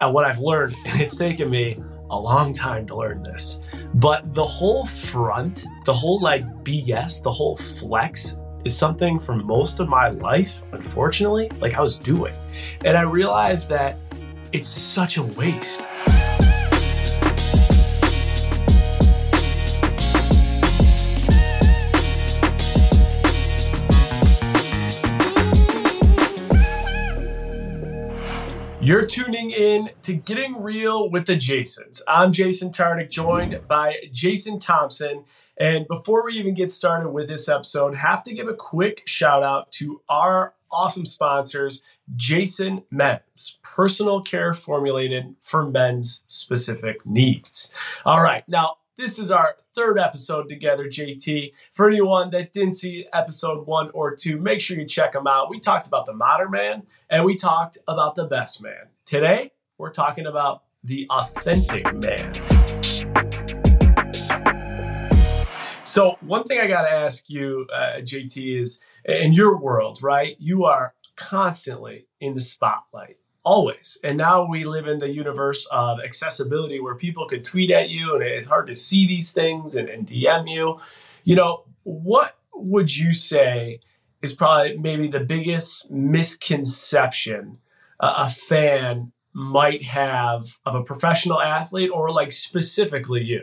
at what I've learned, and it's taken me a long time to learn this. But the whole front, the whole like BS, the whole flex is something for most of my life, unfortunately, like I was doing. And I realized that it's such a waste. You're tuning in to Getting Real with the Jasons. I'm Jason Tartick, joined by Jason Thompson. And before we even get started with this episode, have to give a quick shout out to our awesome sponsors, Jason Men's, personal care formulated for men's specific needs. All right, now this is our third episode together, JT. For anyone that didn't see episode one or two, make sure you check them out. We talked about the modern man and we talked about the best man. Today, we're talking about the authentic man. So, one thing I got to ask you, uh, JT, is in your world, right? You are constantly in the spotlight always. And now we live in the universe of accessibility where people could tweet at you and it's hard to see these things and, and DM you. You know, what would you say is probably maybe the biggest misconception uh, a fan might have of a professional athlete or like specifically you?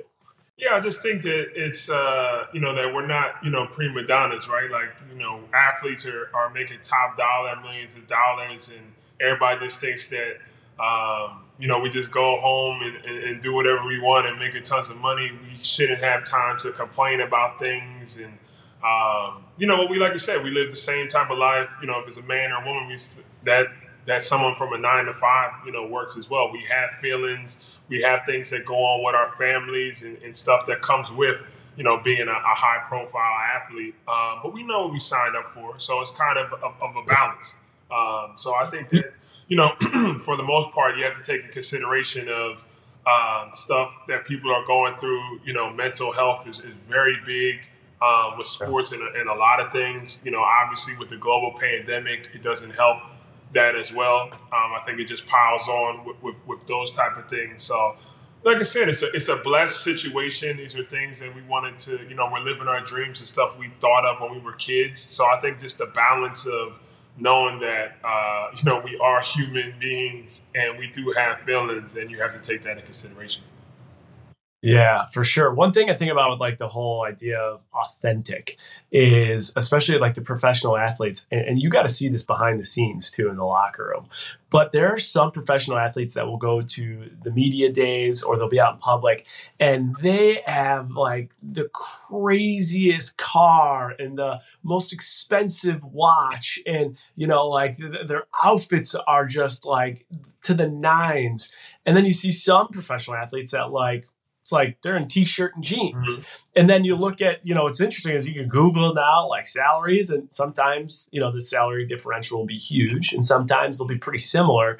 Yeah, I just think that it's uh, you know that we're not you know prima donnas, right? Like you know athletes are, are making top dollar, millions of dollars, and everybody just thinks that um, you know we just go home and, and, and, do whatever we want and make tons of money. We shouldn't have time to complain about things, and um, you know what we like I said, we live the same type of life. You know, if it's a man or a woman, we that that someone from a nine to five, you know, works as well. We have feelings, we have things that go on with our families and, and stuff that comes with, you know, being a, a high profile athlete. Um, but we know what we signed up for, so it's kind of of, of a balance. Um, so I think that you know, for the most part, you have to take in consideration of um, stuff that people are going through. You know, mental health is, is very big um, with sports and, and, a lot of things. You know, obviously with the global pandemic, it doesn't help that as well. Um, I think it just piles on with, with, with, those type of things. So, like I said, it's a it's a blessed situation. These are things that we wanted to, you know, we're living our dreams and stuff we thought of when we were kids. So I think just the balance of knowing that uh, you know we are human beings and we do have feelings, and you have to take that into consideration. Yeah, for sure. One thing I think about with like the whole idea of authentic is especially like the professional athletes, and, and you got to see this behind the scenes too in the locker room. But there are some professional athletes that will go to the media days or they'll be out in public and they have like the craziest car and the most expensive watch. And, you know, like th- their outfits are just like to the nines. And then you see some professional athletes that like it's like they're in t-shirt and jeans. Mm-hmm. And then you look at, you know, what's interesting is you can Google now like salaries, and sometimes, you know, the salary differential will be huge, and sometimes they'll be pretty similar.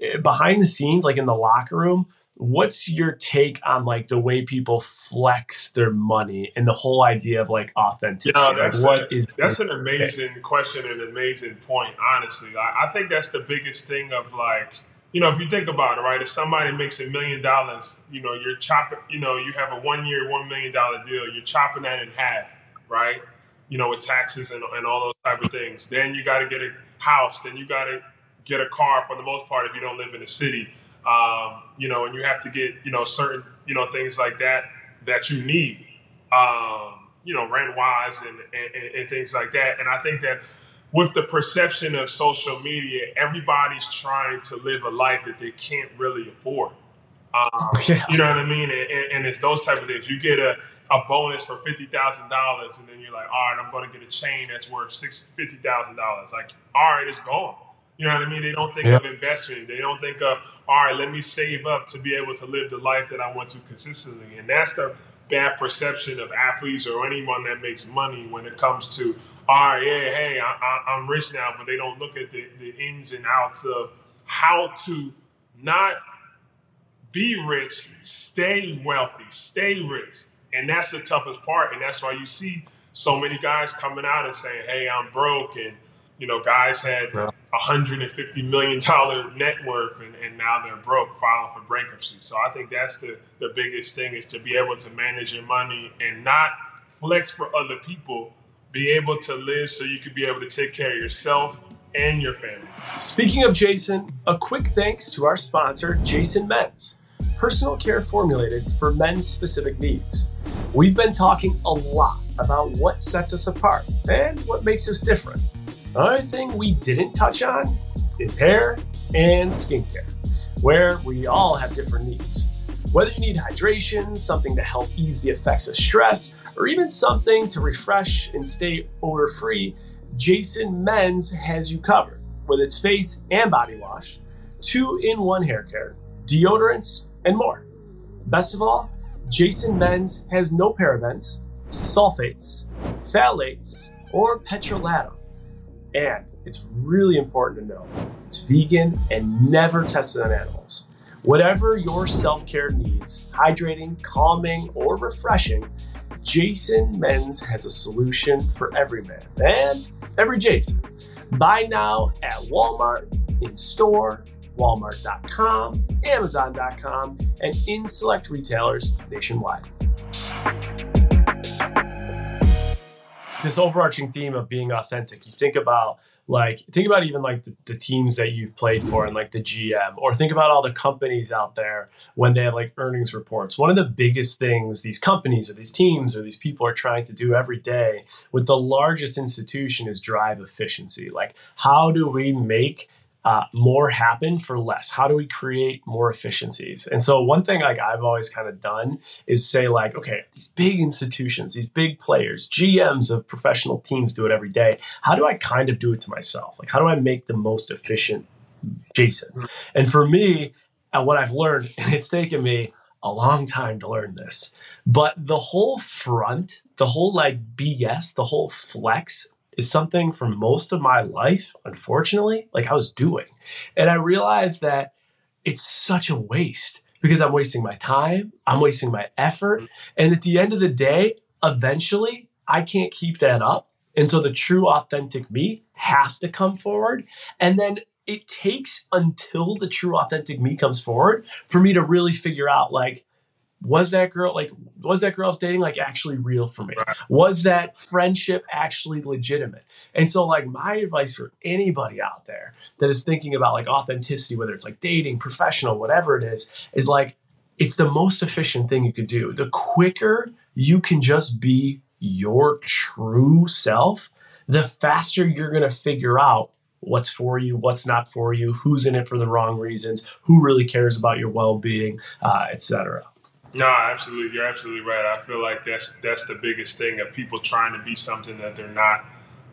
Eh, behind the scenes, like in the locker room, what's your take on like the way people flex their money and the whole idea of like authenticity? Like, a, is that's an amazing question and amazing point, honestly. I, I think that's the biggest thing of like you know, if you think about it, right, if somebody makes a million dollars, you know, you're chopping, you know, you have a one year, one million dollar deal, you're chopping that in half, right? You know, with taxes and, and all those type of things. Then you got to get a house. Then you got to get a car for the most part if you don't live in the city. Um, you know, and you have to get, you know, certain, you know, things like that that you need, um, you know, rent wise and, and, and things like that. And I think that with the perception of social media, everybody's trying to live a life that they can't really afford. Um, yeah. You know what I mean? And, and, it's those type of things. You get a, a bonus for fifty thousand dollars, and then you're like, all right, I'm going to get a chain that's worth six fifty thousand dollars. Like, all right, it's gone. You know what I mean? They don't think yeah. of investment. They don't think of, all right, let me save up to be able to live the life that I want to consistently. And that's the bad perception of athletes or anyone that makes money when it comes to, all right, yeah, hey, I, am rich now, but they don't look at the, the ins and outs of how to not be rich, stay wealthy, stay rich. And that's the toughest part. And that's why you see so many guys coming out and saying, hey, I'm broke. And, you know, guys had 150 million dollar net worth and, and now they're broke filing for bankruptcy. So i think that's the, the biggest thing is to be able to manage your money and not flex for other people. Be able to live so you can be able to take care of yourself and your family. Speaking of jason a quick thanks to our sponsor jason men's. Personal care formulated for men's specific needs. We've been talking a lot about what sets us apart and what makes us different Another thing we didn't touch on is hair and skincare, where we all have different needs. Whether you need hydration, something to help ease the effects of stress, or even something to refresh and stay odor free, Jason Men's has you covered with its face and body wash, two in one hair care, deodorants, and more. Best of all, Jason Men's has no parabens, sulfates, phthalates, or petrolatum and it's really important to know it's vegan and never tested on animals. Whatever your self care needs, hydrating, calming, or refreshing, Jason Men's has a solution for every man and every Jason. Buy now at Walmart, in store, walmart.com, amazon.com, and in select retailers nationwide this overarching theme of being authentic. You think about like think about even like the, the, teams that you've played for and like the GM, or think about all the companies out there when they have like earnings reports. One of the biggest things these companies or these teams or these people are trying to do every day with the largest institution is drive efficiency. Like how do we make uh, more happen for less? How do we create more efficiencies? And so one thing like I've always kind of done is say like, okay, these big institutions, these big players, GMs of professional teams do it every day. How do I kind of do it to myself? Like, how do I make the most efficient Jason? Mm-hmm. And for me, uh, what I've learned, and it's taken me a long time to learn this, but the whole front, the whole like BS, the whole flex is something for most of my life, unfortunately, like I was doing. And I realized that it's such a waste because I'm wasting my time, I'm wasting my effort. Mm-hmm. And at the end of the day, eventually, I can't keep that up. And so the true, authentic me has to come forward. And then it takes until the true, authentic me comes forward for me to really figure out, like, was that girl like was that girl I was dating like actually real for me? Right. Was that friendship actually legitimate? And so like my advice for anybody out there that is thinking about like authenticity, whether it's like dating, professional, whatever it is, is like it's the most efficient thing you could do. The quicker you can just be your true self, the faster you're going to figure out what's for you, what's not for you, who's in it for the wrong reasons, who really cares about your well-being, uh, etc. No, absolutely. You're absolutely right. I feel like that's that's the biggest thing of people trying to be something that they're not.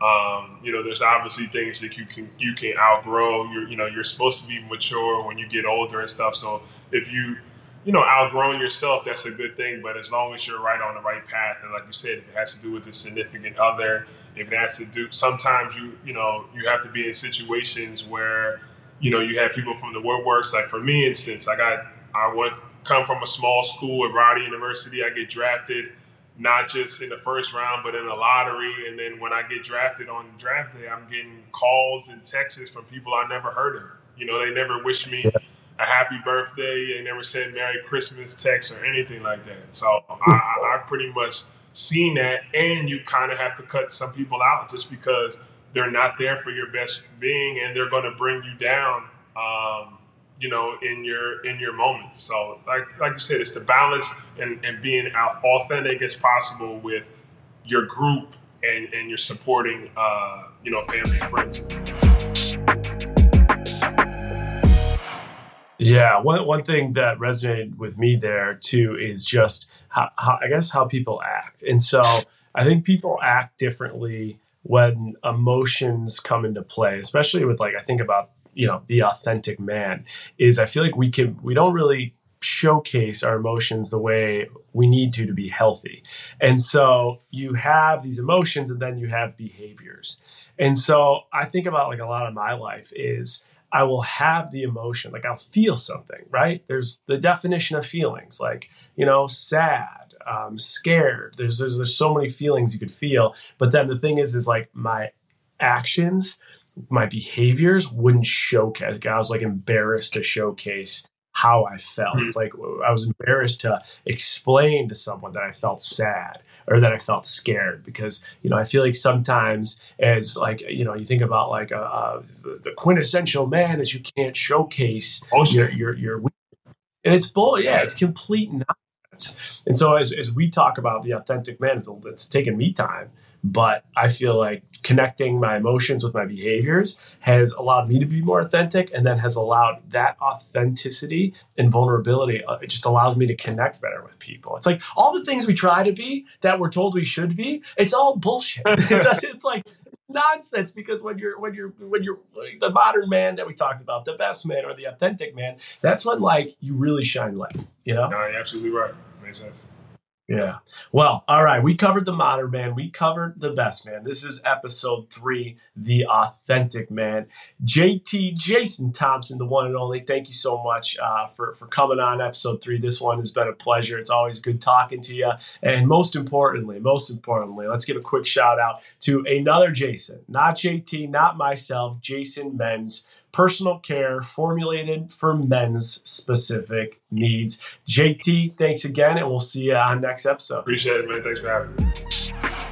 Um, you know, there's obviously things that you can you can outgrow. You're you know you're supposed to be mature when you get older and stuff. So if you you know outgrowing yourself, that's a good thing. But as long as you're right on the right path, and like you said, if it has to do with a significant other, if it has to do, sometimes you you know you have to be in situations where you know you have people from the workworks. Like for me, instance, I got I went come from a small school at Rider University. I get drafted not just in the first round, but in the lottery. And then when I get drafted on draft day, I'm getting calls in Texas from people I never heard of. You know, they never wish me a happy birthday. They never said Merry Christmas text or anything like that. So I, I pretty much seen that. And you kind of have to cut some people out just because they're not there for your best being and they're going to bring you down. Um, you know in your in your moments. So like like you said it's the balance and and being authentic as possible with your group and and your supporting uh you know family and friends. Yeah one one thing that resonated with me there too is just how, how i guess how people act. And so i think people act differently when emotions come into play especially with like i think about you know the authentic man is i feel like we can we don't really showcase our emotions the way we need to to be healthy and so you have these emotions and then you have behaviors and so i think about like a lot of my life is I will have the emotion, like I'll feel something, right? There's the definition of feelings, like, you know, sad, um, scared. There's, there's, there's so many feelings you could feel. But then the thing is, is like my actions my behaviors wouldn't showcase. I was like embarrassed to showcase how I felt. Mm-hmm. Like I was embarrassed to explain to someone that I felt sad or that I felt scared because you know I feel like sometimes as like you know you think about like a, a, the quintessential man is you can't showcase oh, your your your and it's bull yeah it's complete nonsense. And so as as we talk about the authentic man, it's, it's taken me time but I feel like connecting my emotions with my behaviors has allowed me to be more authentic and then has allowed that authenticity and vulnerability. Uh, it just allows me to connect better with people. It's like all the things we try to be that we're told we should be, it's all bullshit. it's like nonsense because when you're when you're when you're the modern man that we talked about, the best man or the authentic man, that's when like you really shine light, you know? No, you're absolutely right. Makes sense. Yeah. Well, all right. We covered the modern man. We covered the best man. This is episode three, the authentic man. JT Jason Thompson, the one and only. Thank you so much uh, for for coming on episode three. This one has been a pleasure. It's always good talking to you. And most importantly, most importantly, let's give a quick shout out to another Jason, not JT, not myself, Jason Men's personal care formulated for men's specific needs. JT, thanks again, and we'll see you on next episode. Appreciate it, man. Thanks for having me.